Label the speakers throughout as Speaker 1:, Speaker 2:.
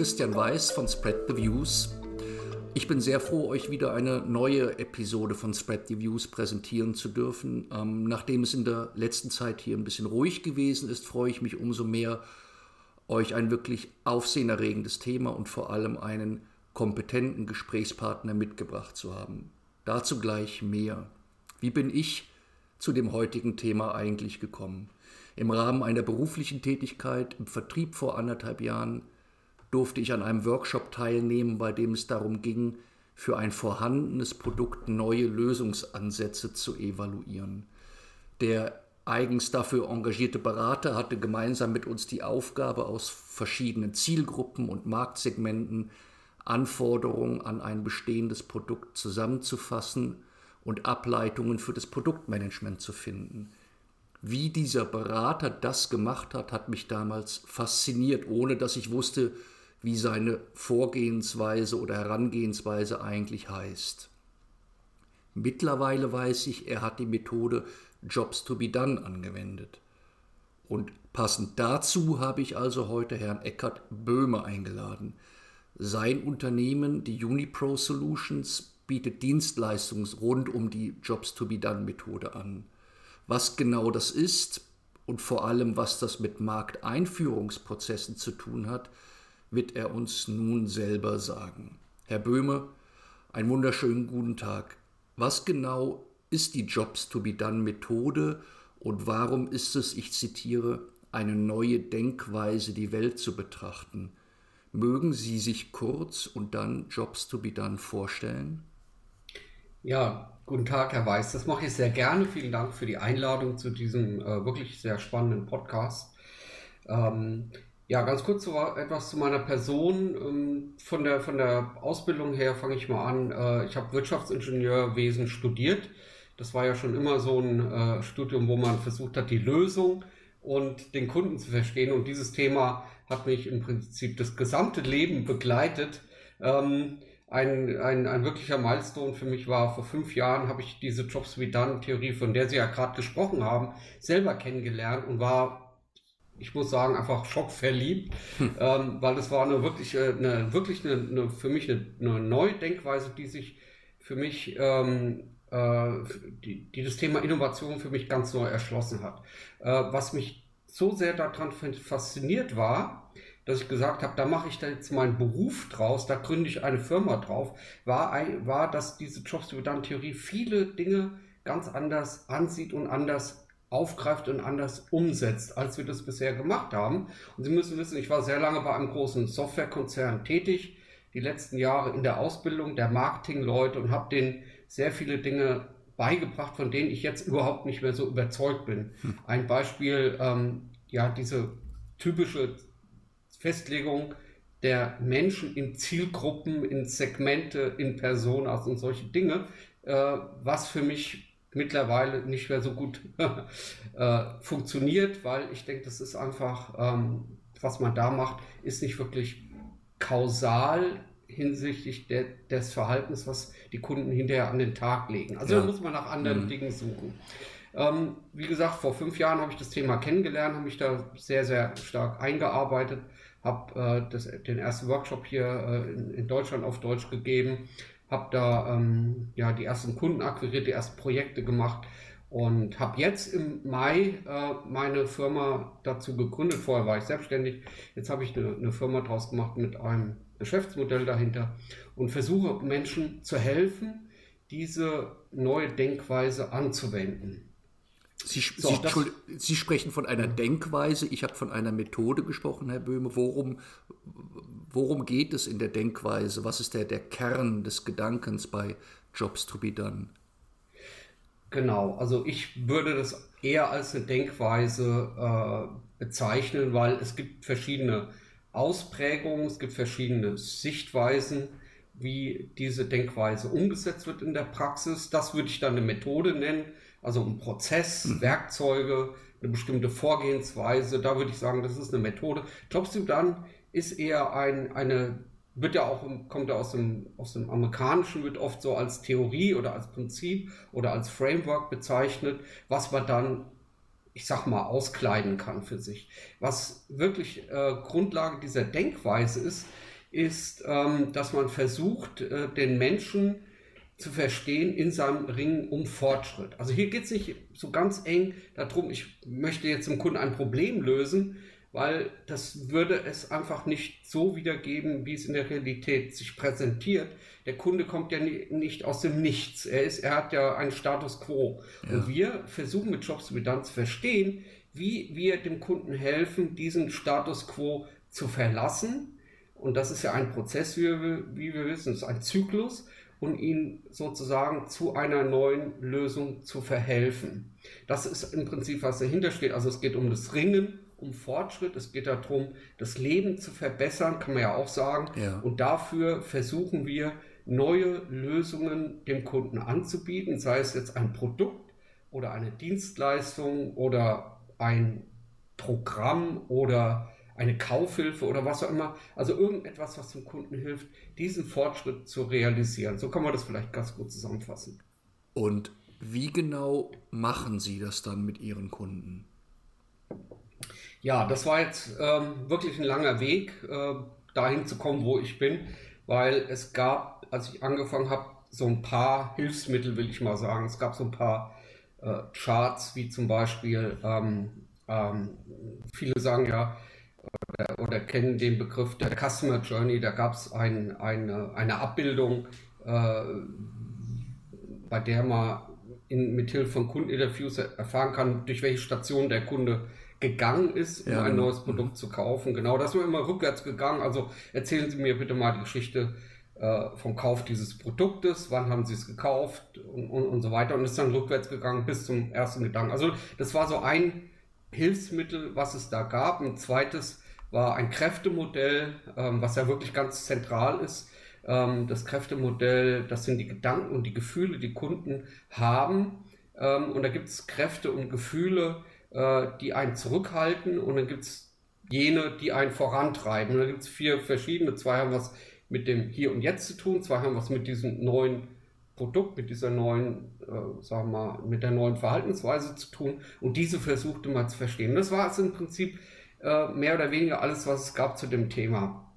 Speaker 1: Christian Weiß von Spread the Views. Ich bin sehr froh, euch wieder eine neue Episode von Spread the Views präsentieren zu dürfen. Ähm, nachdem es in der letzten Zeit hier ein bisschen ruhig gewesen ist, freue ich mich umso mehr, euch ein wirklich aufsehenerregendes Thema und vor allem einen kompetenten Gesprächspartner mitgebracht zu haben. Dazu gleich mehr. Wie bin ich zu dem heutigen Thema eigentlich gekommen? Im Rahmen einer beruflichen Tätigkeit im Vertrieb vor anderthalb Jahren durfte ich an einem Workshop teilnehmen, bei dem es darum ging, für ein vorhandenes Produkt neue Lösungsansätze zu evaluieren. Der eigens dafür engagierte Berater hatte gemeinsam mit uns die Aufgabe, aus verschiedenen Zielgruppen und Marktsegmenten Anforderungen an ein bestehendes Produkt zusammenzufassen und Ableitungen für das Produktmanagement zu finden. Wie dieser Berater das gemacht hat, hat mich damals fasziniert, ohne dass ich wusste, wie seine Vorgehensweise oder Herangehensweise eigentlich heißt. Mittlerweile weiß ich, er hat die Methode Jobs to be done angewendet. Und passend dazu habe ich also heute Herrn Eckhard Böhme eingeladen. Sein Unternehmen, die Unipro Solutions, bietet Dienstleistungen rund um die Jobs to be done Methode an. Was genau das ist und vor allem, was das mit Markteinführungsprozessen zu tun hat, wird er uns nun selber sagen. Herr Böhme, einen wunderschönen guten Tag. Was genau ist die Jobs to be done Methode und warum ist es, ich zitiere, eine neue Denkweise, die Welt zu betrachten? Mögen Sie sich kurz und dann Jobs to be done vorstellen?
Speaker 2: Ja, guten Tag, Herr Weiß. Das mache ich sehr gerne. Vielen Dank für die Einladung zu diesem äh, wirklich sehr spannenden Podcast. Ähm, ja, ganz kurz so etwas zu meiner Person. Ähm, von, der, von der Ausbildung her fange ich mal an. Äh, ich habe Wirtschaftsingenieurwesen studiert. Das war ja schon immer so ein äh, Studium, wo man versucht hat, die Lösung und den Kunden zu verstehen. Und dieses Thema hat mich im Prinzip das gesamte Leben begleitet. Ähm, ein, ein, ein wirklicher Milestone für mich war, vor fünf Jahren habe ich diese Jobs wie Done Theorie, von der Sie ja gerade gesprochen haben, selber kennengelernt und war, ich muss sagen, einfach schockverliebt, hm. ähm, weil es war eine wirklich, äh, eine, wirklich eine, eine für mich eine, eine neue Denkweise, die sich für mich ähm, äh, die, die das Thema Innovation für mich ganz neu erschlossen hat. Äh, was mich so sehr daran fasziniert war, dass ich gesagt habe, da mache ich da jetzt meinen Beruf draus, da gründe ich eine Firma drauf, war, war dass diese Jobs über Theorie viele Dinge ganz anders ansieht und anders aufgreift und anders umsetzt, als wir das bisher gemacht haben. Und Sie müssen wissen, ich war sehr lange bei einem großen Softwarekonzern tätig, die letzten Jahre in der Ausbildung der Marketingleute und habe denen sehr viele Dinge beigebracht, von denen ich jetzt überhaupt nicht mehr so überzeugt bin. Hm. Ein Beispiel, ähm, ja, diese typische Festlegung der Menschen in Zielgruppen, in Segmente, in Personas und solche Dinge, äh, was für mich mittlerweile nicht mehr so gut äh, funktioniert, weil ich denke, das ist einfach, ähm, was man da macht, ist nicht wirklich kausal hinsichtlich der, des Verhaltens, was die Kunden hinterher an den Tag legen. Also ja. da muss man nach anderen mhm. Dingen suchen. Ähm, wie gesagt, vor fünf Jahren habe ich das Thema kennengelernt, habe mich da sehr, sehr stark eingearbeitet, habe äh, den ersten Workshop hier äh, in, in, Deutschland auf Deutsch gegeben, habe da ähm, ja die ersten Kunden akquiriert, die ersten Projekte gemacht und habe jetzt im Mai äh, meine Firma dazu gegründet. Vorher war ich selbstständig, jetzt habe ich eine, eine Firma draus gemacht mit einem Geschäftsmodell dahinter und versuche Menschen zu helfen, diese neue Denkweise anzuwenden.
Speaker 1: Sie, so, Sie, Sie, sprechen von einer Denkweise, ich habe von einer Methode gesprochen, Herr Böhme. Worum, worum geht es in der Denkweise? Was ist der, der Kern des Gedankens bei Jobs to be done?
Speaker 2: Genau, also ich würde das eher als eine Denkweise äh, bezeichnen, weil es gibt verschiedene Ausprägungen, es gibt verschiedene Sichtweisen, wie diese Denkweise umgesetzt wird in der Praxis. Das würde ich dann eine Methode nennen also ein Prozess, mhm. Werkzeuge, eine bestimmte Vorgehensweise. Da würde ich sagen, das ist eine Methode. Jobs to Done ist eher ein, eine, wird ja auch, kommt ja aus dem, aus dem Amerikanischen, wird oft so als Theorie oder als Prinzip oder als Framework bezeichnet, was man dann ich sag mal, auskleiden kann für sich. Was wirklich äh, Grundlage dieser Denkweise ist, ist, ähm, dass man versucht, äh, den Menschen zu verstehen in seinem Ringen um Fortschritt. Also hier geht es nicht so ganz eng darum, ich möchte jetzt dem Kunden ein Problem lösen, weil das würde es einfach nicht so wiedergeben, wie es in der Realität sich präsentiert. Der Kunde kommt ja nicht aus dem Nichts. Er, ist, er hat ja einen Status quo. Ja. Und wir versuchen mit Jobs wie dann zu verstehen, wie wir dem Kunden helfen, diesen Status quo zu verlassen. Und das ist ja ein Prozess, wie wir, wie wir wissen, es ist ein Zyklus und ihn sozusagen zu einer neuen Lösung zu verhelfen. Das ist im Prinzip, was dahinter steht. Also es geht um das Ringen um Fortschritt, es geht darum, das Leben zu verbessern, kann man ja auch sagen. Ja. Und dafür versuchen wir, neue Lösungen dem Kunden anzubieten, sei es jetzt ein Produkt oder eine Dienstleistung oder ein Programm oder eine Kaufhilfe oder was auch immer. Also irgendetwas, was dem Kunden hilft, diesen Fortschritt zu realisieren. So kann man das vielleicht ganz gut zusammenfassen.
Speaker 1: Und wie genau machen Sie das dann mit Ihren Kunden?
Speaker 2: Ja, das war jetzt ähm, wirklich ein langer Weg, äh, dahin zu kommen, wo ich bin, weil es gab, als ich angefangen habe, so ein paar Hilfsmittel, will ich mal sagen. Es gab so ein paar äh, Charts, wie zum Beispiel, ähm, ähm, viele sagen ja, oder, oder, kennen den Begriff der Customer Journey, da gab es ein, eine, eine Abbildung, äh, bei der man in, mit Hilfe von Kundeninterviews erfahren kann, durch welche Station der Kunde gegangen ist, um ja, ein genau. neues Produkt zu kaufen. Genau, das war immer rückwärts gegangen. Also erzählen Sie mir bitte mal die Geschichte äh, vom Kauf dieses Produktes, wann haben Sie es gekauft und, und, und so weiter. Und ist dann rückwärts gegangen bis zum ersten Gedanken. Also das war so ein Hilfsmittel, was es da gab. Ein zweites war ein Kräftemodell, ähm, was ja wirklich ganz zentral ist. Ähm, das Kräftemodell, das sind die Gedanken und die Gefühle, die Kunden haben. Ähm, und da gibt es Kräfte und Gefühle, äh, die einen zurückhalten und dann gibt es jene, die einen vorantreiben. Und dann gibt es vier verschiedene. Zwei haben was mit dem Hier und Jetzt zu tun, zwei haben was mit diesem neuen Produkt, mit dieser neuen, äh, sagen wir mal, mit der neuen Verhaltensweise zu tun. Und diese versuchte man zu verstehen. Das war es im Prinzip äh, mehr oder weniger alles, was es gab zu dem Thema.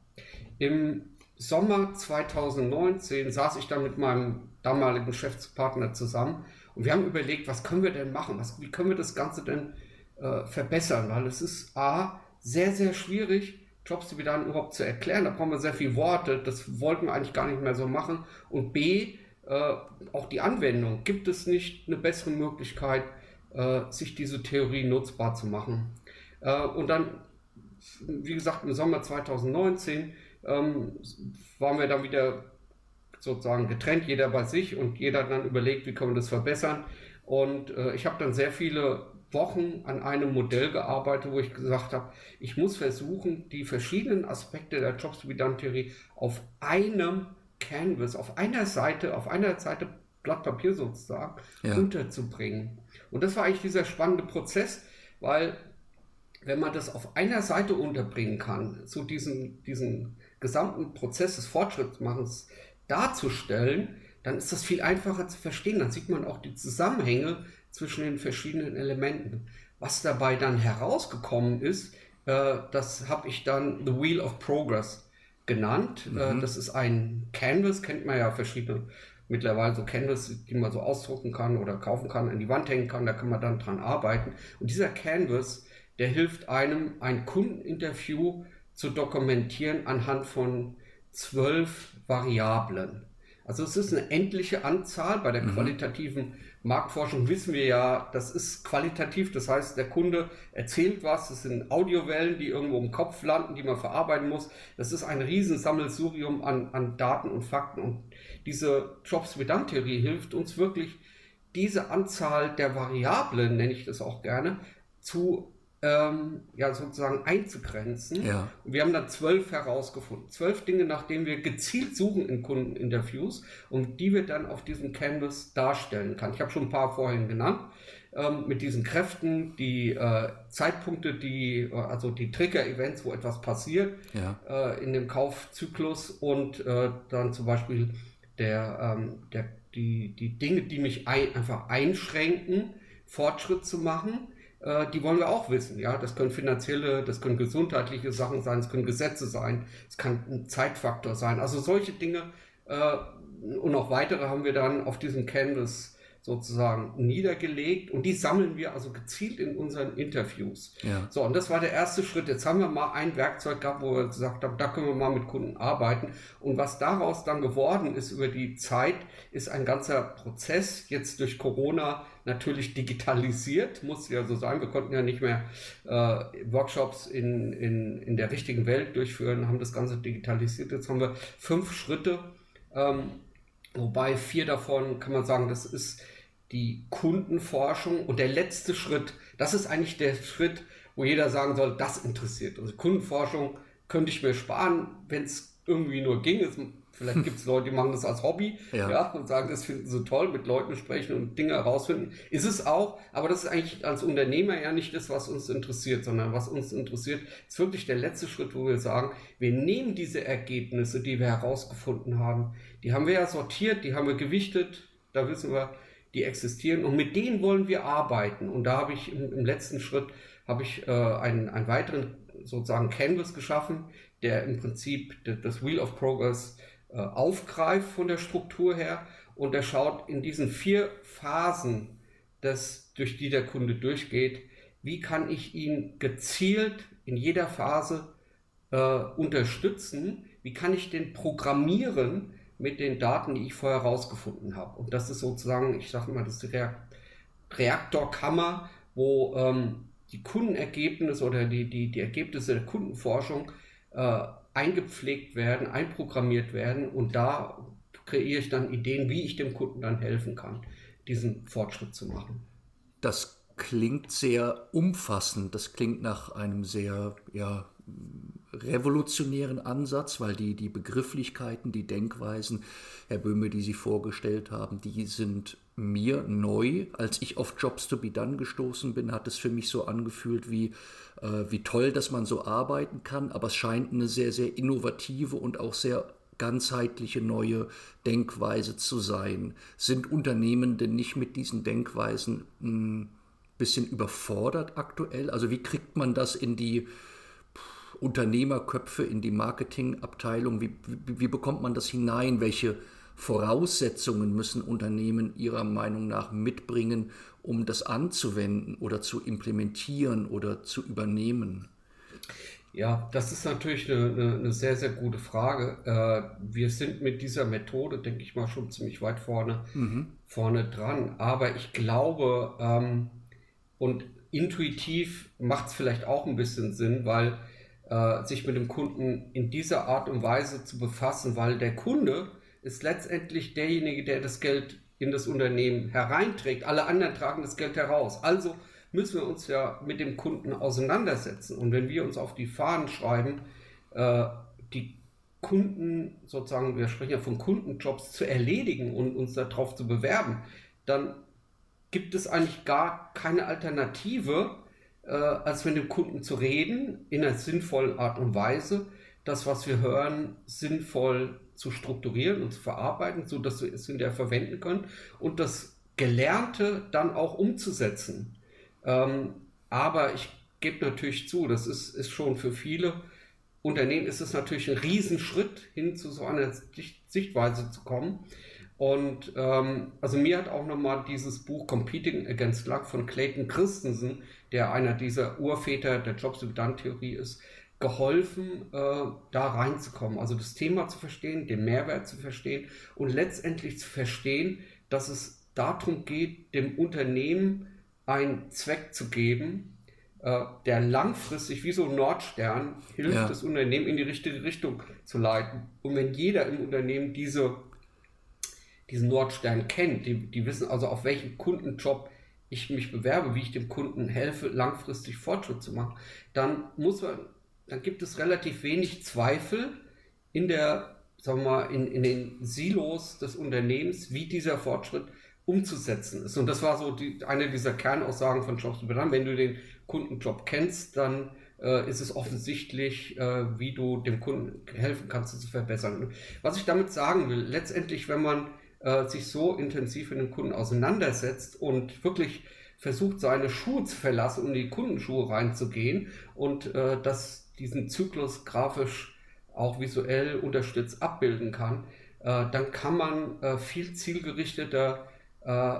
Speaker 2: Im Sommer 2019 saß ich dann mit meinem damaligen Geschäftspartner zusammen und wir haben überlegt, was können wir denn machen? Was, wie können wir das Ganze denn äh, verbessern? Weil es ist A, sehr, sehr schwierig, Jobs wieder überhaupt zu erklären. Da brauchen wir sehr viele Worte. Das wollten wir eigentlich gar nicht mehr so machen. Und B, äh, auch die Anwendung. Gibt es nicht eine bessere Möglichkeit, äh, sich diese Theorie nutzbar zu machen? Äh, und dann, wie gesagt, im Sommer 2019 ähm, waren wir dann wieder sozusagen getrennt, jeder bei sich und jeder dann überlegt, wie können wir das verbessern. Und äh, ich habe dann sehr viele Wochen an einem Modell gearbeitet, wo ich gesagt habe, ich muss versuchen, die verschiedenen Aspekte der Jobs Theorie auf einem Canvas, auf einer Seite, auf einer Seite Blatt Papier sozusagen, ja. unterzubringen. Und das war eigentlich dieser spannende Prozess, weil wenn man das auf einer Seite unterbringen kann, so diesen, diesen gesamten Prozess des Fortschrittsmachens darzustellen, dann ist das viel einfacher zu verstehen. Dann sieht man auch die Zusammenhänge zwischen den verschiedenen Elementen. Was dabei dann herausgekommen ist, äh, das habe ich dann The Wheel of Progress genannt. Äh, mhm. Das ist ein Canvas, kennt man ja verschiedene mittlerweile so Canvas, die man so ausdrucken kann oder kaufen kann, an die Wand hängen kann, da kann man dann dran arbeiten. Und dieser Canvas, der hilft einem, ein Kundeninterview zu dokumentieren anhand von zwölf Variablen. Also es ist eine endliche Anzahl. Bei der mhm. qualitativen Marktforschung wissen wir ja, das ist qualitativ. Das heißt, der Kunde erzählt was. Das sind Audiowellen, die irgendwo im Kopf landen, die man verarbeiten muss. Das ist ein Riesensammelsurium an, an Daten und Fakten. Und diese Jobs-Vedant-Theorie hilft uns wirklich, diese Anzahl der Variablen, nenne ich das auch gerne, zu ähm, ja sozusagen einzugrenzen. Ja. Und wir haben da zwölf herausgefunden. Zwölf Dinge, nach denen wir gezielt suchen in Kundeninterviews und die wir dann auf diesem Canvas darstellen kann. Ich habe schon ein paar vorhin genannt. Ähm, mit diesen Kräften, die äh, Zeitpunkte, die, äh, also die Trigger-Events, wo etwas passiert ja. äh, in dem Kaufzyklus und äh, dann zum Beispiel der, ähm, der, die, die Dinge, die mich ein, einfach einschränken, Fortschritt zu machen äh, die wollen wir auch wissen. Ja, das können finanzielle, das können gesundheitliche Sachen sein, es können Gesetze sein, es kann ein Zeitfaktor sein. Also solche Dinge äh, und auch weitere haben wir dann auf diesem Canvas sozusagen niedergelegt und die sammeln wir also gezielt in unseren Interviews. Ja. So, und das war der erste Schritt. Jetzt haben wir mal ein Werkzeug gehabt, wo wir gesagt haben, da können wir mal mit Kunden arbeiten. Und was daraus dann geworden ist über die Zeit, ist ein ganzer Prozess, jetzt durch Corona natürlich digitalisiert, muss ja so sein. Wir konnten ja nicht mehr äh, Workshops in, in, in der richtigen Welt durchführen, haben das Ganze digitalisiert. Jetzt haben wir fünf Schritte. Ähm, Wobei vier davon kann man sagen, das ist die Kundenforschung und der letzte Schritt, das ist eigentlich der Schritt, wo jeder sagen soll, das interessiert. Also Kundenforschung könnte ich mir sparen, wenn es irgendwie nur ging. Vielleicht gibt es Leute, die machen das als Hobby ja. ja. und sagen, das finden sie toll, mit Leuten sprechen und Dinge herausfinden. Ist es auch, aber das ist eigentlich als Unternehmer ja nicht das, was uns interessiert, sondern was uns interessiert, ist wirklich der letzte Schritt, wo wir sagen, wir nehmen diese Ergebnisse, die wir herausgefunden haben, die haben wir ja sortiert, die haben wir gewichtet, da wissen wir, die existieren. Und mit denen wollen wir arbeiten. Und da habe ich im, im letzten Schritt habe ich äh, einen, einen weiteren sozusagen Canvas geschaffen, der im Prinzip das Wheel of Progress äh, aufgreift von der Struktur her. Und er schaut in diesen vier Phasen, des, durch die der Kunde durchgeht, wie kann ich ihn gezielt in jeder Phase äh, unterstützen, wie kann ich den programmieren mit den Daten, die ich vorher herausgefunden habe. Und das ist sozusagen, ich sage mal, das ist die Reaktorkammer, wo ähm, die Kundenergebnisse oder die, die, die Ergebnisse der Kundenforschung äh, eingepflegt werden, einprogrammiert werden und da kreiere ich dann Ideen, wie ich dem Kunden dann helfen kann, diesen Fortschritt zu machen.
Speaker 1: Das klingt sehr umfassend, das klingt nach einem sehr ja, revolutionären Ansatz, weil die, die Begrifflichkeiten, die Denkweisen, Herr Böhme, die Sie vorgestellt haben, die sind mir neu. Als ich auf Jobs to be done gestoßen bin, hat es für mich so angefühlt wie, äh, wie toll, dass man so arbeiten kann, aber es scheint eine sehr, sehr innovative und auch sehr ganzheitliche neue Denkweise zu sein. Sind Unternehmen denn nicht mit diesen Denkweisen ein bisschen überfordert aktuell? Also wie kriegt man das in die Unternehmerköpfe, in die Marketingabteilung? Wie, wie, wie bekommt man das hinein? Welche Voraussetzungen müssen Unternehmen Ihrer Meinung nach mitbringen, um das anzuwenden oder zu implementieren oder zu übernehmen?
Speaker 2: Ja, das ist natürlich eine, eine, sehr, sehr gute Frage. Äh, wir sind mit dieser Methode, denke ich mal, schon ziemlich weit vorne, mhm. vorne dran. Aber ich glaube, ähm, und intuitiv macht es vielleicht auch ein bisschen Sinn, weil äh, sich mit dem Kunden in dieser Art und Weise zu befassen, weil der Kunde ist letztendlich derjenige, der das Geld in das Unternehmen hereinträgt. Alle anderen tragen das Geld heraus. Also müssen wir uns ja mit dem Kunden auseinandersetzen. Und wenn wir uns auf die Fahnen schreiben, äh, die Kunden sozusagen, wir sprechen ja von Kundenjobs zu erledigen und uns darauf zu bewerben, dann gibt es eigentlich gar keine Alternative, äh, als mit dem Kunden zu reden in einer sinnvollen Art und Weise, das, was wir hören, sinnvoll zu strukturieren und zu verarbeiten, so dass wir es hinterher verwenden können und das Gelernte dann auch umzusetzen. Ähm, aber ich gebe natürlich zu, das ist, ist schon für viele Unternehmen ist es natürlich ein Riesenschritt hin zu so einer Sichtweise zu kommen. Und ähm, also mir hat auch nochmal dieses Buch Competing Against Luck von Clayton Christensen, der einer dieser Urväter der Jobs-Theorie ist, geholfen, äh, da reinzukommen. Also das Thema zu verstehen, den Mehrwert zu verstehen und letztendlich zu verstehen, dass es darum geht, dem Unternehmen einen Zweck zu geben, äh, der langfristig wie so ein Nordstern hilft, ja. das Unternehmen in die richtige Richtung zu leiten. Und wenn jeder im Unternehmen diese, diesen Nordstern kennt, die, die wissen also, auf welchen Kundenjob ich mich bewerbe, wie ich dem Kunden helfe, langfristig Fortschritt zu machen, dann muss man dann gibt es relativ wenig Zweifel in der, sagen wir mal, in, in den Silos des Unternehmens, wie dieser Fortschritt umzusetzen ist. Und das war so die, eine dieser Kernaussagen von Jobs Benannt. Wenn du den Kundenjob kennst, dann äh, ist es offensichtlich, äh, wie du dem Kunden helfen kannst, es zu verbessern. Was ich damit sagen will, letztendlich, wenn man äh, sich so intensiv mit dem Kunden auseinandersetzt und wirklich versucht, seine Schuhe zu verlassen, um in die Kundenschuhe reinzugehen und äh, das diesen Zyklus grafisch auch visuell unterstützt abbilden kann, äh, dann kann man äh, viel zielgerichteter äh,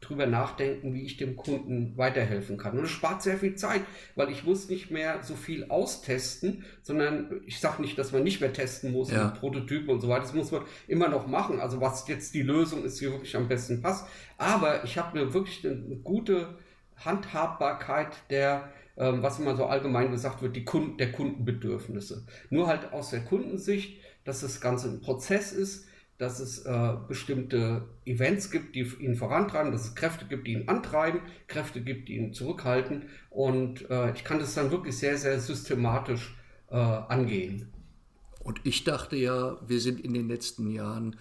Speaker 2: drüber nachdenken, wie ich dem Kunden weiterhelfen kann. Und es spart sehr viel Zeit, weil ich muss nicht mehr so viel austesten, sondern ich sage nicht, dass man nicht mehr testen muss ja. Prototypen und so weiter. Das muss man immer noch machen. Also was jetzt die Lösung ist, die wirklich am besten passt. Aber ich habe eine wirklich eine gute Handhabbarkeit der ähm, was immer so allgemein gesagt wird, die Kunden, der Kundenbedürfnisse. Nur halt aus der Kundensicht, dass das Ganze ein Prozess ist, dass es äh, bestimmte Events gibt, die ihn vorantreiben, dass es Kräfte gibt, die ihn antreiben, Kräfte gibt, die ihn zurückhalten. Und äh, ich kann das dann wirklich sehr, sehr systematisch äh, angehen.
Speaker 1: Und ich dachte ja, wir sind in den letzten Jahren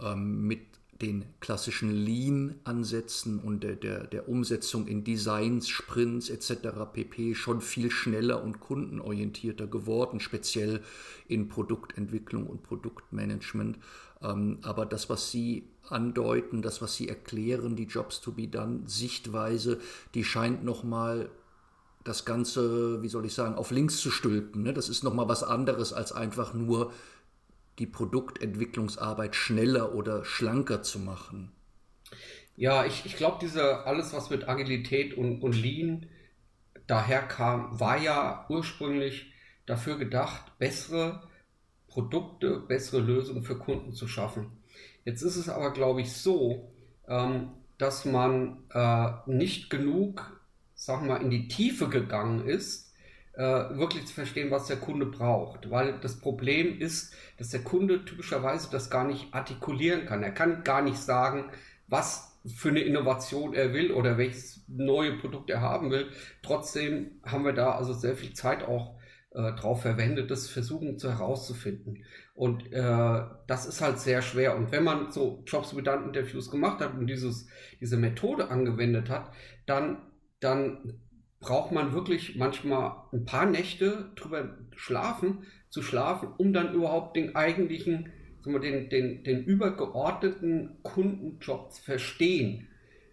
Speaker 1: ähm, mit den klassischen Lean-Ansätzen und der, der, der Umsetzung in Designs, Sprints etc. pp. schon viel schneller und kundenorientierter geworden, speziell in Produktentwicklung und Produktmanagement. Ähm, aber das, was Sie andeuten, das, was Sie erklären, die Jobs to be done, Sichtweise, die scheint nochmal das Ganze, wie soll ich sagen, auf links zu stülpen. Ne? Das ist nochmal was anderes als einfach nur die Produktentwicklungsarbeit schneller oder schlanker zu machen?
Speaker 2: Ja, ich, ich glaube, diese alles, was mit Agilität und, und Lean daher kam, war ja ursprünglich dafür gedacht, bessere Produkte, bessere Lösungen für Kunden zu schaffen. Jetzt ist es aber, glaube ich, so, ähm, dass man äh, nicht genug, sag mal, in die Tiefe gegangen ist, äh, wirklich zu verstehen, was der Kunde braucht. Weil das Problem ist, dass der Kunde typischerweise das gar nicht artikulieren kann. Er kann gar nicht sagen, was für eine Innovation er will oder welches neue Produkt er haben will. Trotzdem haben wir da also sehr viel Zeit auch äh, drauf verwendet, das versuchen zu herauszufinden. Und äh, das ist halt sehr schwer. Und wenn man so Jobs with Interviews gemacht hat und dieses, diese Methode angewendet hat, dann, dann braucht man wirklich manchmal ein paar Nächte drüber schlafen, zu schlafen, um dann überhaupt den eigentlichen, sagen wir, den, den, den übergeordneten Kundenjob zu verstehen.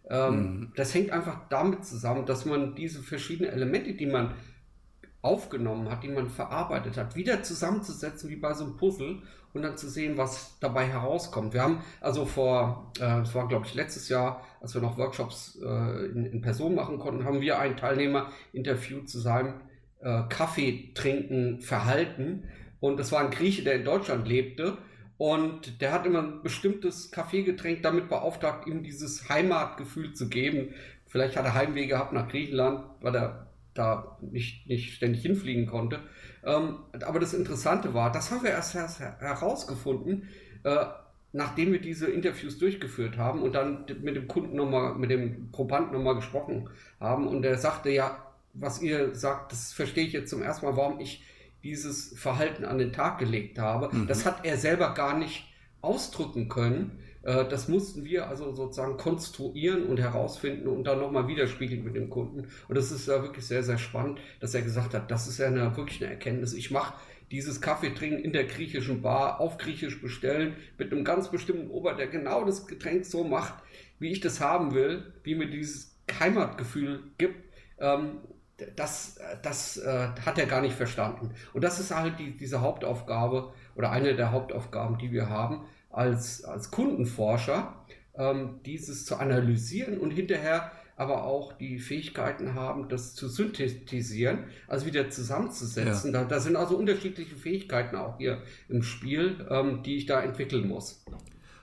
Speaker 2: Ähm, mhm. Das hängt einfach damit zusammen, dass man diese verschiedenen Elemente, die man aufgenommen hat, die man verarbeitet hat, wieder zusammenzusetzen wie bei so einem Puzzle und dann zu sehen, was dabei herauskommt. Wir haben also vor, äh, das war glaube ich letztes Jahr, als wir noch Workshops äh, in, in, Person machen konnten, haben wir einen Teilnehmer interviewt zu seinem äh, Kaffeetrinken Verhalten und das war ein Grieche, der in Deutschland lebte und der hat immer ein bestimmtes Kaffeegetränk damit beauftragt, ihm dieses Heimatgefühl zu geben. Vielleicht hat er Heimweh gehabt nach Griechenland, weil er da nicht, nicht ständig hinfliegen konnte. Ähm, aber das Interessante war, das haben wir erst herausgefunden, äh, nachdem wir diese Interviews durchgeführt haben und dann mit dem Kunden nochmal, mit dem Probanden nochmal gesprochen haben. Und er sagte, ja, was ihr sagt, das verstehe ich jetzt zum ersten Mal, warum ich dieses Verhalten an den Tag gelegt habe. Mhm. Das hat er selber gar nicht ausdrücken können. Äh, das mussten wir also sozusagen konstruieren und herausfinden und dann nochmal widerspiegeln mit dem Kunden. Und das ist ja wirklich sehr, sehr spannend, dass er gesagt hat, das ist ja eine, wirklich eine Erkenntnis. Ich mache dieses Kaffee trinken in der griechischen Bar auf Griechisch bestellen mit einem ganz bestimmten Ober, der genau das Getränk so macht, wie ich das haben will, wie mir dieses Heimatgefühl gibt. Ähm, das, das äh, hat er gar nicht verstanden. Und das ist halt die, diese Hauptaufgabe oder eine der Hauptaufgaben, die wir haben, als, als Kundenforscher, ähm, dieses zu analysieren und hinterher aber auch die Fähigkeiten haben, das zu synthetisieren, also wieder zusammenzusetzen. Ja. Da, da, sind also unterschiedliche Fähigkeiten auch hier im Spiel, ähm, die ich da entwickeln muss.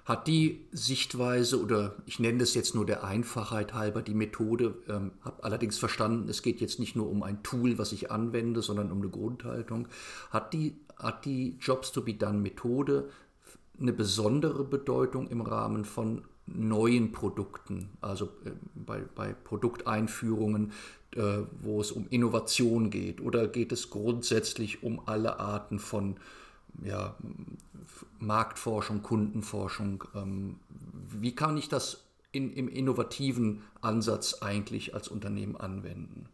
Speaker 1: Hat die Sichtweise oder ich nenne das jetzt nur der Einfachheit halber die Methode, ähm, habe allerdings verstanden, es geht jetzt nicht nur um ein Tool, was ich anwende, sondern um eine Grundhaltung. Hat die, hat die Jobs to be done Methode eine besondere Bedeutung im Rahmen von neuen Produkten, also äh, bei, bei Produkteinführungen, äh, wo es um Innovation geht? Oder geht es grundsätzlich um alle Arten von ja, Marktforschung, Kundenforschung? Ähm, wie kann ich das in, im innovativen Ansatz eigentlich als Unternehmen anwenden?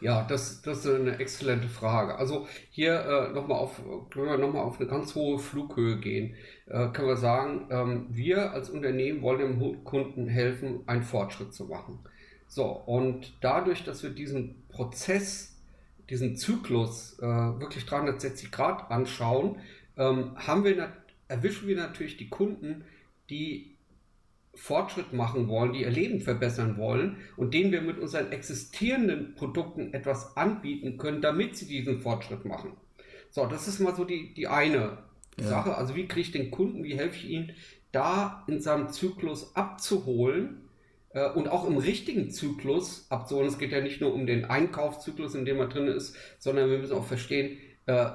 Speaker 2: Ja, das, das ist eine exzellente Frage. Also hier äh, nochmal auf, können wir nochmal auf eine ganz hohe Flughöhe gehen. Äh, können wir sagen, ähm, wir als Unternehmen wollen dem Kunden helfen, einen Fortschritt zu machen. So, und dadurch, dass wir diesen Prozess, diesen Zyklus äh, wirklich 360 Grad anschauen, ähm, haben wir erwischen wir natürlich die Kunden, die Fortschritt machen wollen, die ihr Leben verbessern wollen und denen wir mit unseren existierenden Produkten etwas anbieten können, damit sie diesen Fortschritt machen. So, das ist mal so die, die eine ja. Sache. Also wie kriege ich den Kunden, wie helfe ich ihm, da in seinem Zyklus abzuholen äh, und auch im richtigen Zyklus abzuholen. Es geht ja nicht nur um den Einkaufszyklus, in dem er drin ist, sondern wir müssen auch verstehen, äh,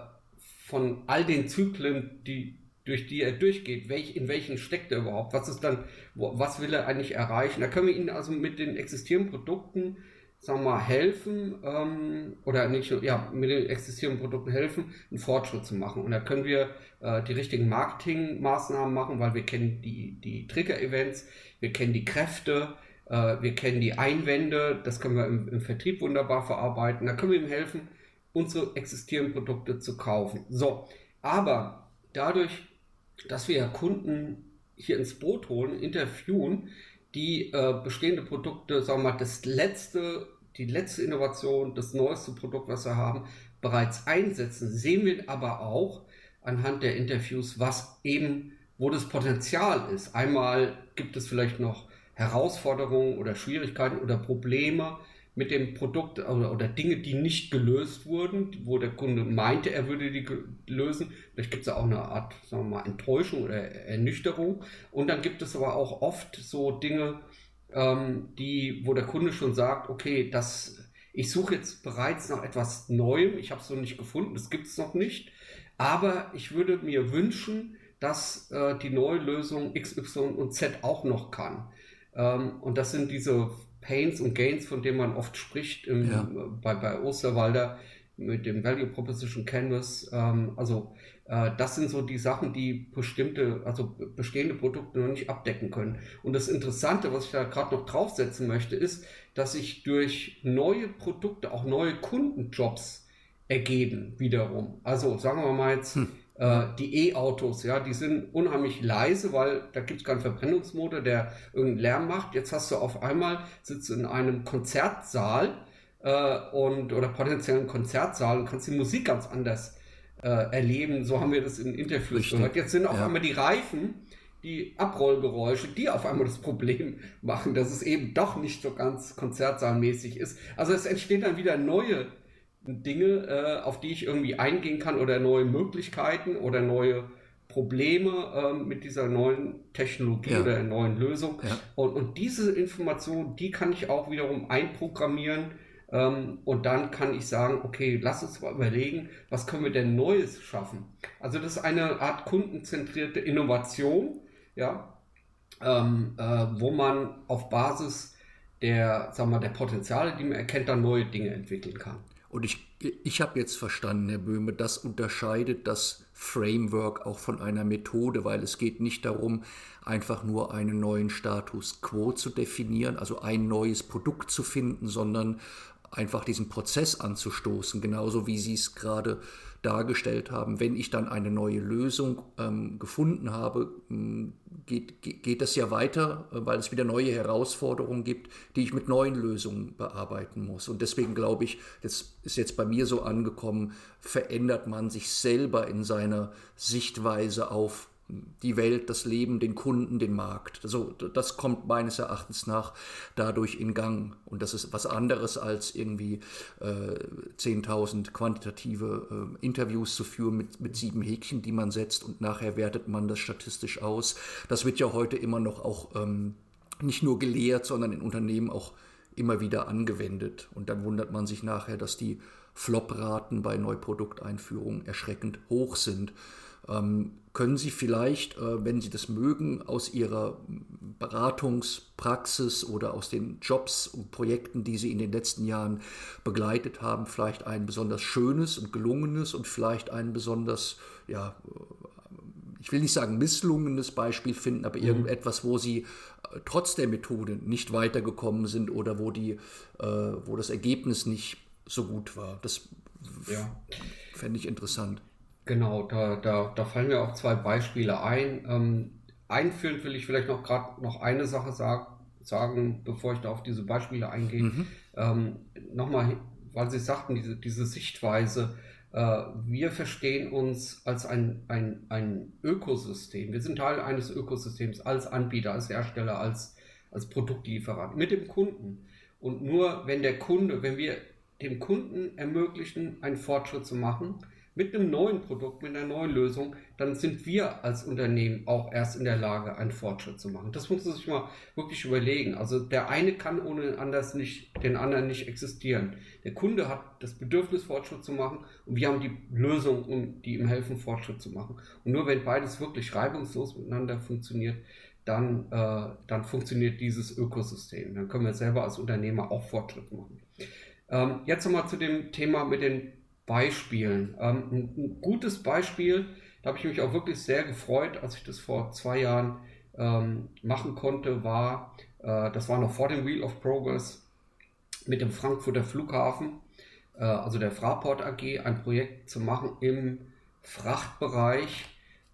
Speaker 2: von all den Zyklen, die durch die er durchgeht, welch, in welchen steckt er überhaupt, was ist dann, wo, was will er eigentlich erreichen. Da können wir ihnen also mit den existierenden Produkten, sagen wir mal, helfen, ähm, oder nicht, ja, mit den existierenden Produkten helfen, einen Fortschritt zu machen. Und da können wir äh, die richtigen Marketingmaßnahmen machen, weil wir kennen die, die Trigger-Events, wir kennen die Kräfte, äh, wir kennen die Einwände, das können wir im, im Vertrieb wunderbar verarbeiten. Da können wir ihm helfen, unsere existierenden Produkte zu kaufen. So, aber dadurch, dass wir Kunden hier ins Boot holen, interviewen, die äh, bestehende Produkte, sagen wir mal, das letzte, die letzte Innovation, das neueste Produkt, was wir haben, bereits einsetzen, sehen wir aber auch anhand der Interviews, was eben, wo das Potenzial ist. Einmal gibt es vielleicht noch Herausforderungen oder Schwierigkeiten oder Probleme, mit dem Produkt oder, oder, Dinge, die nicht gelöst wurden, wo der Kunde meinte, er würde die lösen. Vielleicht gibt es ja auch eine Art, sagen wir mal, Enttäuschung oder Ernüchterung. Und dann gibt es aber auch oft so Dinge, ähm, die, wo der Kunde schon sagt, okay, das, ich suche jetzt bereits nach etwas Neuem, ich habe es noch nicht gefunden, das gibt es noch nicht. Aber ich würde mir wünschen, dass äh, die neue Lösung X, Y und Z auch noch kann. Ähm, und das sind diese Pains und Gains, von denen man oft spricht im, ja. bei, bei Osterwalder mit dem Value Proposition Canvas. Ähm, also äh, das sind so die Sachen, die bestimmte, also bestehende Produkte noch nicht abdecken können. Und das Interessante, was ich da gerade noch draufsetzen möchte, ist, dass sich durch neue Produkte auch neue Kundenjobs ergeben wiederum. Also sagen wir mal jetzt, hm. Äh, die E-Autos, ja, die sind unheimlich leise, weil da gibt es keinen Verbrennungsmotor, der irgendeinen Lärm macht. Jetzt hast du auf einmal, sitzt in einem Konzertsaal äh, und oder potenziellen Konzertsaal und kannst die Musik ganz anders äh, erleben. So haben wir das in Interviews Richtig. gehört. Jetzt sind auf ja. einmal die Reifen, die Abrollgeräusche, die auf einmal das Problem machen, dass es eben doch nicht so ganz konzertsaalmäßig ist. Also es entstehen dann wieder neue Dinge, äh, auf die ich irgendwie eingehen kann oder neue Möglichkeiten oder neue Probleme äh, mit dieser neuen Technologie ja. oder neuen Lösung. Ja. Und, und, diese Information, die kann ich auch wiederum einprogrammieren. Ähm, und dann kann ich sagen, okay, lass uns mal überlegen, was können wir denn Neues schaffen? Also das ist eine Art kundenzentrierte Innovation, ja, ähm, äh, wo man auf Basis der, sagen wir, der Potenziale, die man erkennt, dann neue Dinge entwickeln kann.
Speaker 1: Und ich, ich habe jetzt verstanden, Herr Böhme, das unterscheidet das Framework auch von einer Methode, weil es geht nicht darum, einfach nur einen neuen Status quo zu definieren, also ein neues Produkt zu finden, sondern einfach diesen Prozess anzustoßen, genauso wie Sie es gerade dargestellt haben. Wenn ich dann eine neue Lösung ähm, gefunden habe, ähm, geht, geht das ja weiter, äh, weil es wieder neue Herausforderungen gibt, die ich mit neuen Lösungen bearbeiten muss. Und deswegen glaube ich, das ist jetzt bei mir so angekommen, verändert man sich selber in seiner Sichtweise auf die Welt, das Leben, den Kunden, den Markt. Also das kommt meines Erachtens nach dadurch in Gang. Und das ist was anderes als irgendwie äh, 10.000 quantitative äh, Interviews zu führen mit, mit sieben Häkchen, die man setzt und nachher wertet man das statistisch aus. Das wird ja heute immer noch auch ähm, nicht nur gelehrt, sondern in Unternehmen auch immer wieder angewendet. Und dann wundert man sich nachher, dass die Flop-Raten bei Neuprodukteinführungen erschreckend hoch sind. Ähm, können Sie vielleicht, äh, wenn Sie das mögen, aus Ihrer Beratungspraxis oder aus den Jobs und Projekten, die Sie in den letzten Jahren begleitet haben, vielleicht ein besonders schönes und gelungenes und vielleicht ein besonders, ja, ich will nicht sagen misslungenes Beispiel finden, aber mhm. irgendetwas, wo Sie äh, trotz der Methode nicht weitergekommen sind oder wo, die, äh, wo das Ergebnis nicht so gut war. Das ja. fände ich interessant.
Speaker 2: Genau, da, da, da fallen mir auch zwei Beispiele ein. Ähm, einführend will ich vielleicht noch gerade noch eine Sache sagen, sagen, bevor ich da auf diese Beispiele eingehe, mhm. ähm, nochmal, weil Sie sagten, diese, diese Sichtweise, äh, wir verstehen uns als ein, ein, ein Ökosystem. Wir sind Teil eines Ökosystems als Anbieter, als Hersteller, als, als Produktlieferant mit dem Kunden. Und nur wenn der Kunde, wenn wir dem Kunden ermöglichen, einen Fortschritt zu machen, mit einem neuen Produkt, mit einer neuen Lösung, dann sind wir als Unternehmen auch erst in der Lage, einen Fortschritt zu machen. Das muss man sich mal wirklich überlegen. Also der eine kann ohne anders nicht, den anderen nicht existieren. Der Kunde hat das Bedürfnis, Fortschritt zu machen und wir haben die Lösung, um die ihm helfen, Fortschritt zu machen. Und nur wenn beides wirklich reibungslos miteinander funktioniert, dann, äh, dann funktioniert dieses Ökosystem. Dann können wir selber als Unternehmer auch Fortschritt machen. Ähm, jetzt nochmal zu dem Thema mit den Beispielen. Ähm, ein, gutes Beispiel, da habe ich mich auch wirklich sehr gefreut, als ich das vor zwei Jahren ähm, machen konnte, war, äh, das war noch vor dem Wheel of Progress mit dem Frankfurter Flughafen, äh, also der Fraport AG, ein Projekt zu machen im Frachtbereich,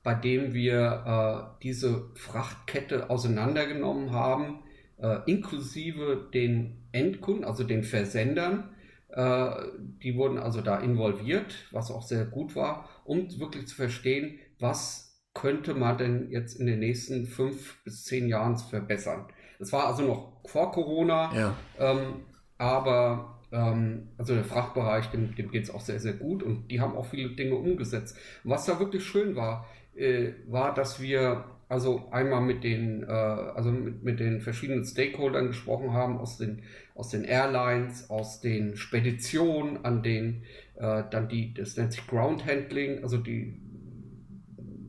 Speaker 2: bei dem wir äh, diese Frachtkette auseinandergenommen haben, äh, inklusive den Endkunden, also den Versendern die wurden also da involviert, was auch sehr gut war, um wirklich zu verstehen, was könnte man denn jetzt in den nächsten fünf bis zehn Jahren verbessern. Das war also noch vor Corona, ja. ähm, aber ähm, also der Frachtbereich, dem, dem geht es auch sehr, sehr gut und die haben auch viele Dinge umgesetzt. Und was da wirklich schön war, äh, war, dass wir also einmal mit den, äh, also mit, mit den verschiedenen Stakeholdern gesprochen haben, aus den, aus den Airlines, aus den Speditionen, an den, äh, dann die, das nennt sich Ground Handling, also die,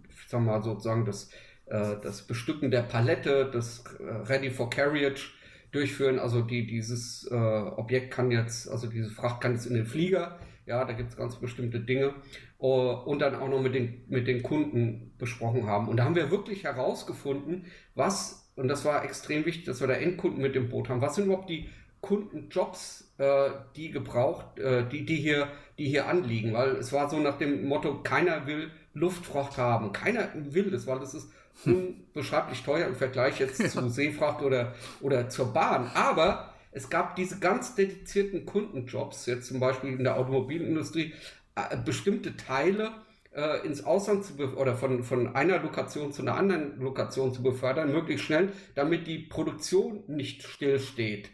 Speaker 2: ich sag mal sozusagen das, äh, das Bestücken der Palette, das äh, Ready for Carriage durchführen, also die, dieses äh, Objekt kann jetzt, also diese Fracht kann jetzt in den Flieger, ja, da gibt es ganz bestimmte Dinge. Uh, und dann auch noch mit den, mit den Kunden besprochen haben. Und da haben wir wirklich herausgefunden, was, und das war extrem wichtig, dass wir da Endkunden mit dem Boot haben, was sind überhaupt die Kundenjobs, äh, die gebraucht, äh, die, die, hier, die hier anliegen. Weil es war so nach dem Motto, keiner will Luftfracht haben. Keiner will das, weil das ist unbeschreiblich teuer im Vergleich jetzt ja. zu Seefracht oder, oder zur Bahn. Aber es gab diese ganz dedizierten Kundenjobs, jetzt zum Beispiel in der Automobilindustrie, äh, bestimmte Teile äh, ins Ausland zu oder von, von einer Lokation zu einer anderen Lokation zu befördern, möglichst schnell, damit die Produktion nicht stillsteht.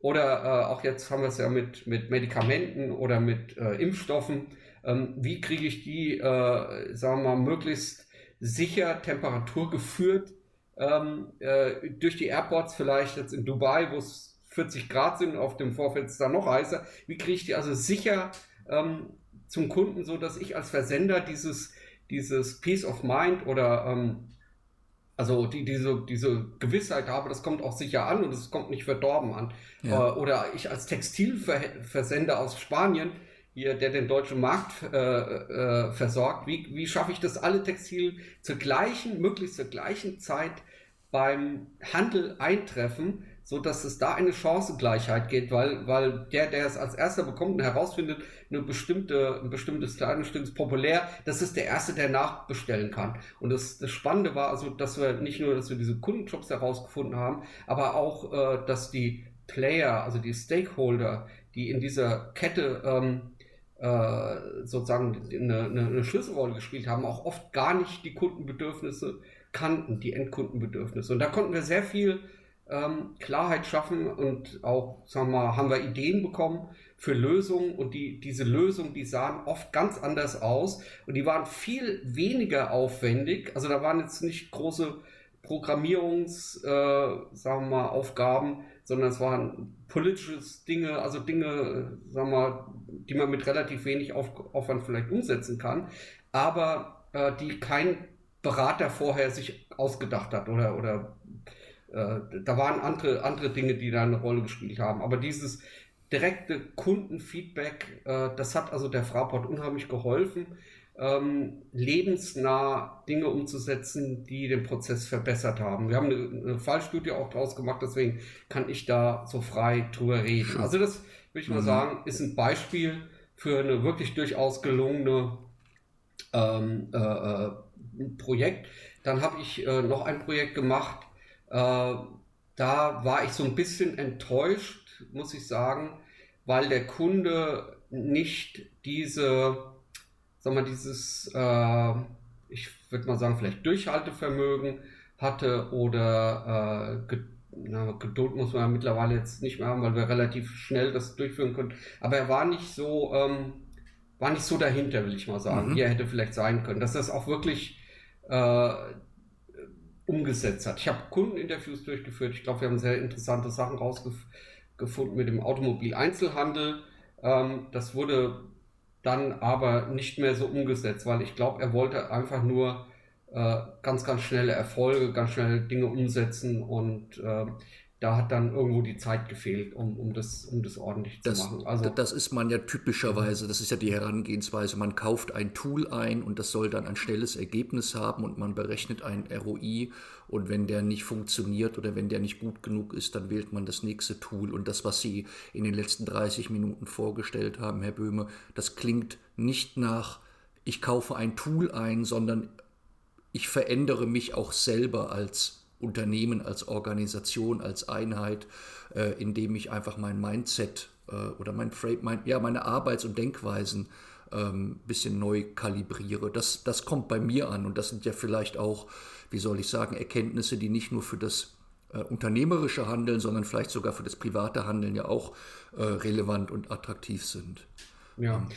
Speaker 2: Oder äh, auch jetzt haben wir es ja mit, mit Medikamenten oder mit äh, Impfstoffen. Ähm, wie kriege ich die, äh, sagen wir mal, möglichst sicher temperaturgeführt ähm, äh, durch die Airports, vielleicht jetzt in Dubai, wo es 40 Grad sind, auf dem Vorfeld ist da noch heißer. Wie kriege ich die also sicher ähm, zum Kunden, so dass ich als Versender dieses, dieses Peace of Mind oder ähm, also die, diese, diese Gewissheit habe, das kommt auch sicher an und es kommt nicht verdorben an. Ja. Äh, oder ich als Textilversender aus Spanien, hier, der den deutschen Markt äh, äh, versorgt, wie, wie schaffe ich das, alle Textilien zur gleichen, möglichst zur gleichen Zeit beim Handel eintreffen, so dass es da eine Chancengleichheit geht, weil, weil der, der es als erster bekommt und herausfindet, eine bestimmte, ein bestimmtes Kleidungsstück ist populär, das ist der erste, der nachbestellen kann. Und das, das Spannende war also, dass wir nicht nur, dass wir diese Kundenjobs herausgefunden haben, aber auch, äh, dass die Player, also die Stakeholder, die in dieser Kette ähm, äh, sozusagen eine, eine, eine Schlüsselrolle gespielt haben, auch oft gar nicht die Kundenbedürfnisse kannten, die Endkundenbedürfnisse. Und da konnten wir sehr viel ähm, Klarheit schaffen und auch, sagen wir mal, haben wir Ideen bekommen für Lösungen und die, diese Lösungen, die sahen oft ganz anders aus und die waren viel weniger aufwendig. Also da waren jetzt nicht große Programmierungs, äh, sagen wir mal, Aufgaben, sondern es waren politische Dinge, also Dinge, sagen wir mal, die man mit relativ wenig Auf Aufwand vielleicht umsetzen kann, aber äh, die kein Berater vorher sich ausgedacht hat oder, oder äh, da waren andere, andere Dinge, die da eine Rolle gespielt haben. Aber dieses direkte Kundenfeedback, äh, das hat also der Fraport unheimlich geholfen, ähm, lebensnah Dinge umzusetzen, die den Prozess verbessert haben. Wir haben eine, eine Fallstudie auch draus gemacht, deswegen kann ich da so frei drüber reden. Also das würde ich mal mhm. sagen, ist ein Beispiel für eine wirklich durchaus gelungene ähm, äh, äh Projekt. Dann habe ich äh, noch ein Projekt gemacht, äh, da war ich so ein bisschen enttäuscht, muss ich sagen, weil der Kunde nicht diese, sag mal, dieses, äh, ich würde mal sagen, vielleicht Durchhaltevermögen hatte oder äh, na, Geduld muss man ja mittlerweile jetzt nicht mehr haben, weil wir relativ schnell das durchführen können. Aber er war nicht so, ähm, war nicht so dahinter, will ich mal sagen, mhm. wie er hätte vielleicht sein können. Dass das auch wirklich äh, umgesetzt hat. Ich habe Kundeninterviews durchgeführt. Ich glaube, wir haben sehr interessante Sachen rausgefunden mit dem Automobil-Einzelhandel. Ähm, das wurde dann aber nicht mehr so umgesetzt, weil ich glaube, er wollte einfach nur äh, ganz, ganz schnelle Erfolge, ganz schnell Dinge umsetzen und äh, da hat dann irgendwo die Zeit gefehlt, um, um, das, um das ordentlich
Speaker 1: das,
Speaker 2: zu machen.
Speaker 1: Also, das ist man ja typischerweise, das ist ja die Herangehensweise, man kauft ein Tool ein und das soll dann ein schnelles Ergebnis haben und man berechnet ein ROI und wenn der nicht funktioniert oder wenn der nicht gut genug ist, dann wählt man das nächste Tool und das, was Sie in den letzten 30 Minuten vorgestellt haben, Herr Böhme, das klingt nicht nach, ich kaufe ein Tool ein, sondern ich verändere mich auch selber als Unternehmen, als Organisation, als Einheit, äh, indem ich einfach mein Mindset äh, oder mein, mein, ja, meine Arbeits- und Denkweisen ein ähm, bisschen neu kalibriere. Das, das kommt bei mir an und das sind ja vielleicht auch, wie soll ich sagen, Erkenntnisse, die nicht nur für das äh, unternehmerische Handeln, sondern vielleicht sogar für das private Handeln ja auch äh, relevant und attraktiv sind.
Speaker 2: Ja, ähm.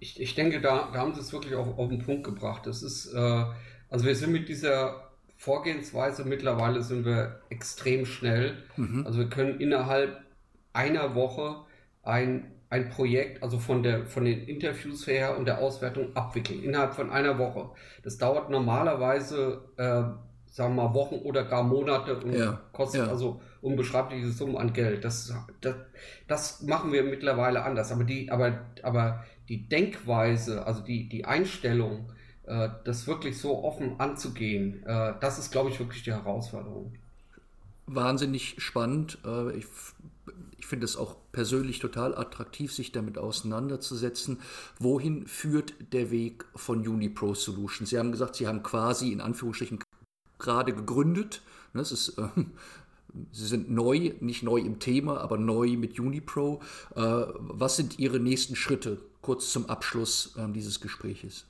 Speaker 2: ich, ich denke, da, da haben Sie es wirklich auf, auf den Punkt gebracht. Das ist, äh, also wir sind mit dieser Vorgehensweise mittlerweile sind wir extrem schnell. Mhm. Also wir können innerhalb einer Woche ein, ein Projekt, also von, der, von den Interviews her und der Auswertung abwickeln. Innerhalb von einer Woche. Das dauert normalerweise, äh, sagen wir mal, Wochen oder gar Monate und ja. kostet ja. also unbeschreibliche Summen an Geld. Das, das, das machen wir mittlerweile anders. Aber die, aber, aber die Denkweise, also die, die Einstellung, das wirklich so offen anzugehen, äh, das ist, glaube ich, wirklich die Herausforderung.
Speaker 1: Wahnsinnig spannend. Äh, ich, ich finde es auch persönlich total attraktiv, sich damit auseinanderzusetzen. Wohin führt der Weg von Unipro Solutions? Sie haben gesagt, Sie haben quasi in Anführungsstrichen gerade gegründet. Das ist, äh, Sie sind neu, nicht neu im Thema, aber neu mit Unipro. Äh, was sind Ihre nächsten Schritte kurz zum Abschluss äh, dieses Gespräches?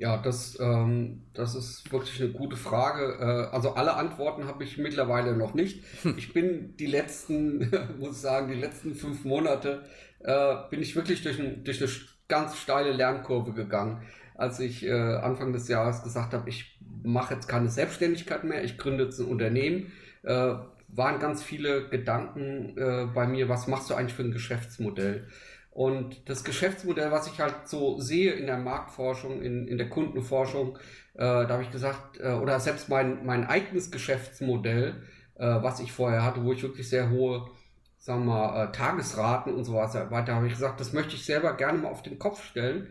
Speaker 2: Ja, das, ähm, das ist wirklich eine gute Frage. Äh, also alle Antworten habe ich mittlerweile noch nicht. Hm. Ich bin die letzten, muss ich sagen, die letzten fünf Monate äh, bin ich wirklich durch, ein, durch eine ganz steile Lernkurve gegangen, als ich äh, Anfang des Jahres gesagt habe, ich mache jetzt keine Selbstständigkeit mehr, ich gründe jetzt ein Unternehmen. Äh, waren ganz viele Gedanken äh, bei mir, was machst du eigentlich für ein Geschäftsmodell? Und das Geschäftsmodell, was ich halt so sehe in der Marktforschung, in, in der Kundenforschung, äh, da habe ich gesagt, äh, oder selbst mein, mein eigenes Geschäftsmodell, äh, was ich vorher hatte, wo ich wirklich sehr hohe, sagen wir mal, äh, Tagesraten und so weiter, habe ich gesagt, das möchte ich selber gerne mal auf den Kopf stellen,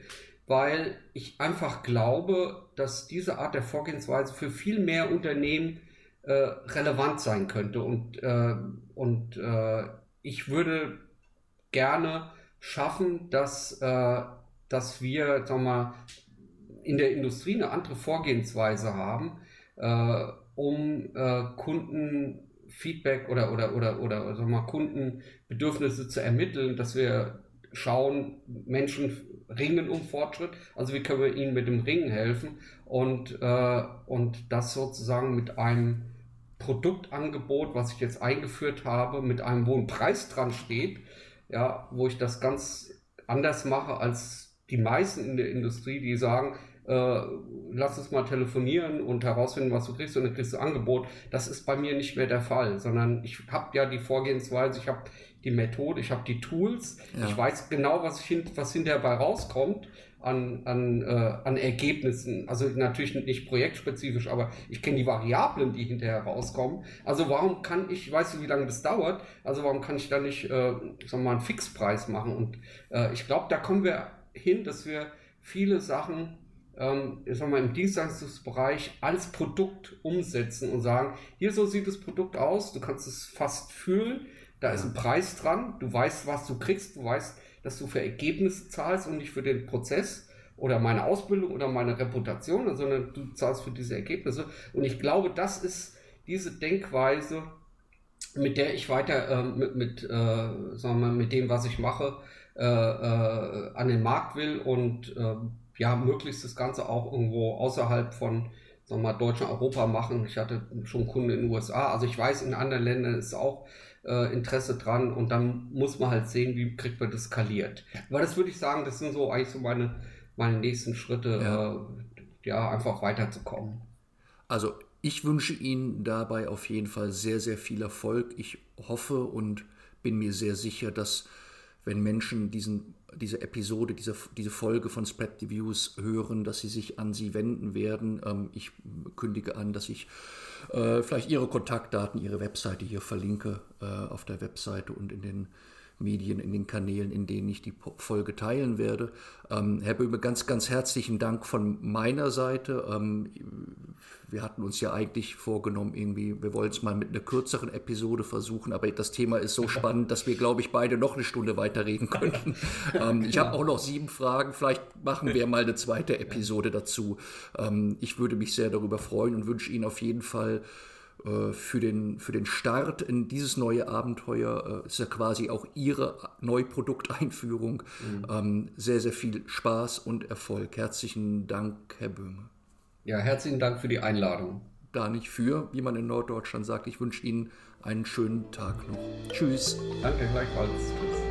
Speaker 2: weil ich einfach glaube, dass diese Art der Vorgehensweise für viel mehr Unternehmen äh, relevant sein könnte. Und, äh, und ich würde gerne schaffen, dass, äh, dass wir sagen mal, in der Industrie eine andere Vorgehensweise haben, äh, um äh, Kundenfeedback oder, oder, oder, oder sagen mal, Kundenbedürfnisse zu ermitteln, dass wir schauen, Menschen ringen um Fortschritt, also wie können wir ihnen mit dem Ringen helfen und, äh, und das sozusagen mit einem Produktangebot, was ich jetzt eingeführt habe, mit einem hohen Preis dran steht, ja, wo ich das ganz anders mache als die meisten in der Industrie, die sagen, äh, lass uns mal telefonieren und herausfinden, was du kriegst und dann kriegst du Angebot. Das ist bei mir nicht mehr der Fall, sondern ich habe ja die Vorgehensweise, ich habe die Methode, ich habe die Tools, ja. ich weiß genau, was, ich, was hinterher bei rauskommt an, an, äh, an Ergebnissen. Also natürlich nicht projektspezifisch, aber ich kenne die Variablen, die hinterher rauskommen. Also warum kann ich, weißt du, wie lange das dauert, also warum kann ich da nicht, äh, sagen wir mal, einen Fixpreis machen? Und äh, ich glaube, da kommen wir hin, dass wir viele Sachen ähm, ich sag mal, im Dienstleistungsbereich als Produkt umsetzen und sagen, hier so sieht das Produkt aus, du kannst es fast fühlen, da ist ein Preis dran, du weißt, was du kriegst, du weißt, dass du für Ergebnisse zahlst und nicht für den Prozess oder meine Ausbildung oder meine Reputation, sondern du zahlst für diese Ergebnisse. Und ich glaube, das ist diese Denkweise, mit der ich weiter äh, mit, mit, äh, sagen wir, mit dem, was ich mache, äh, äh, an den Markt will und äh, ja, möglichst das Ganze auch irgendwo außerhalb von sagen wir Deutschland, Europa machen. Ich hatte schon Kunden in den USA. Also ich weiß, in anderen Ländern ist auch äh, Interesse dran und dann muss man halt sehen, wie kriegt man das skaliert. Aber das würde ich sagen, das sind so eigentlich so meine, meine nächsten Schritte, ja, äh, ja einfach weiterzukommen.
Speaker 1: Also ich wünsche Ihnen dabei auf jeden Fall sehr, sehr viel Erfolg. Ich hoffe und bin mir sehr sicher, dass wenn Menschen diesen, diese Episode, diese, diese Folge von Spread the Views hören, dass sie sich an Sie wenden werden. Ähm, ich kündige an, dass ich vielleicht Ihre Kontaktdaten, Ihre Webseite hier verlinke äh, auf der Webseite und in den Medien, in den Kanälen, in denen ich die Folge teilen werde. Ähm, Herr Böhme, ganz, ganz herzlichen Dank von meiner Seite. Ähm, wir hatten uns ja eigentlich vorgenommen, irgendwie, wir wollen es mal mit einer kürzeren Episode versuchen, aber das Thema ist so spannend, dass wir, glaube ich, beide noch eine Stunde weiterreden könnten. ähm, ich habe auch noch sieben Fragen. Vielleicht machen wir mal eine zweite Episode dazu. Ähm, ich würde mich sehr darüber freuen und wünsche Ihnen auf jeden Fall für den, für den Start in dieses neue Abenteuer, äh, ist ja quasi auch Ihre Neuprodukteinführung. Mhm. Ähm, sehr, sehr viel Spaß und Erfolg. Herzlichen Dank, Herr Böhme.
Speaker 2: Ja, herzlichen Dank für die Einladung.
Speaker 1: Da nicht für, wie man in Norddeutschland sagt. Ich wünsche Ihnen einen schönen Tag noch. Tschüss.
Speaker 2: Danke gleichfalls. Tschüss.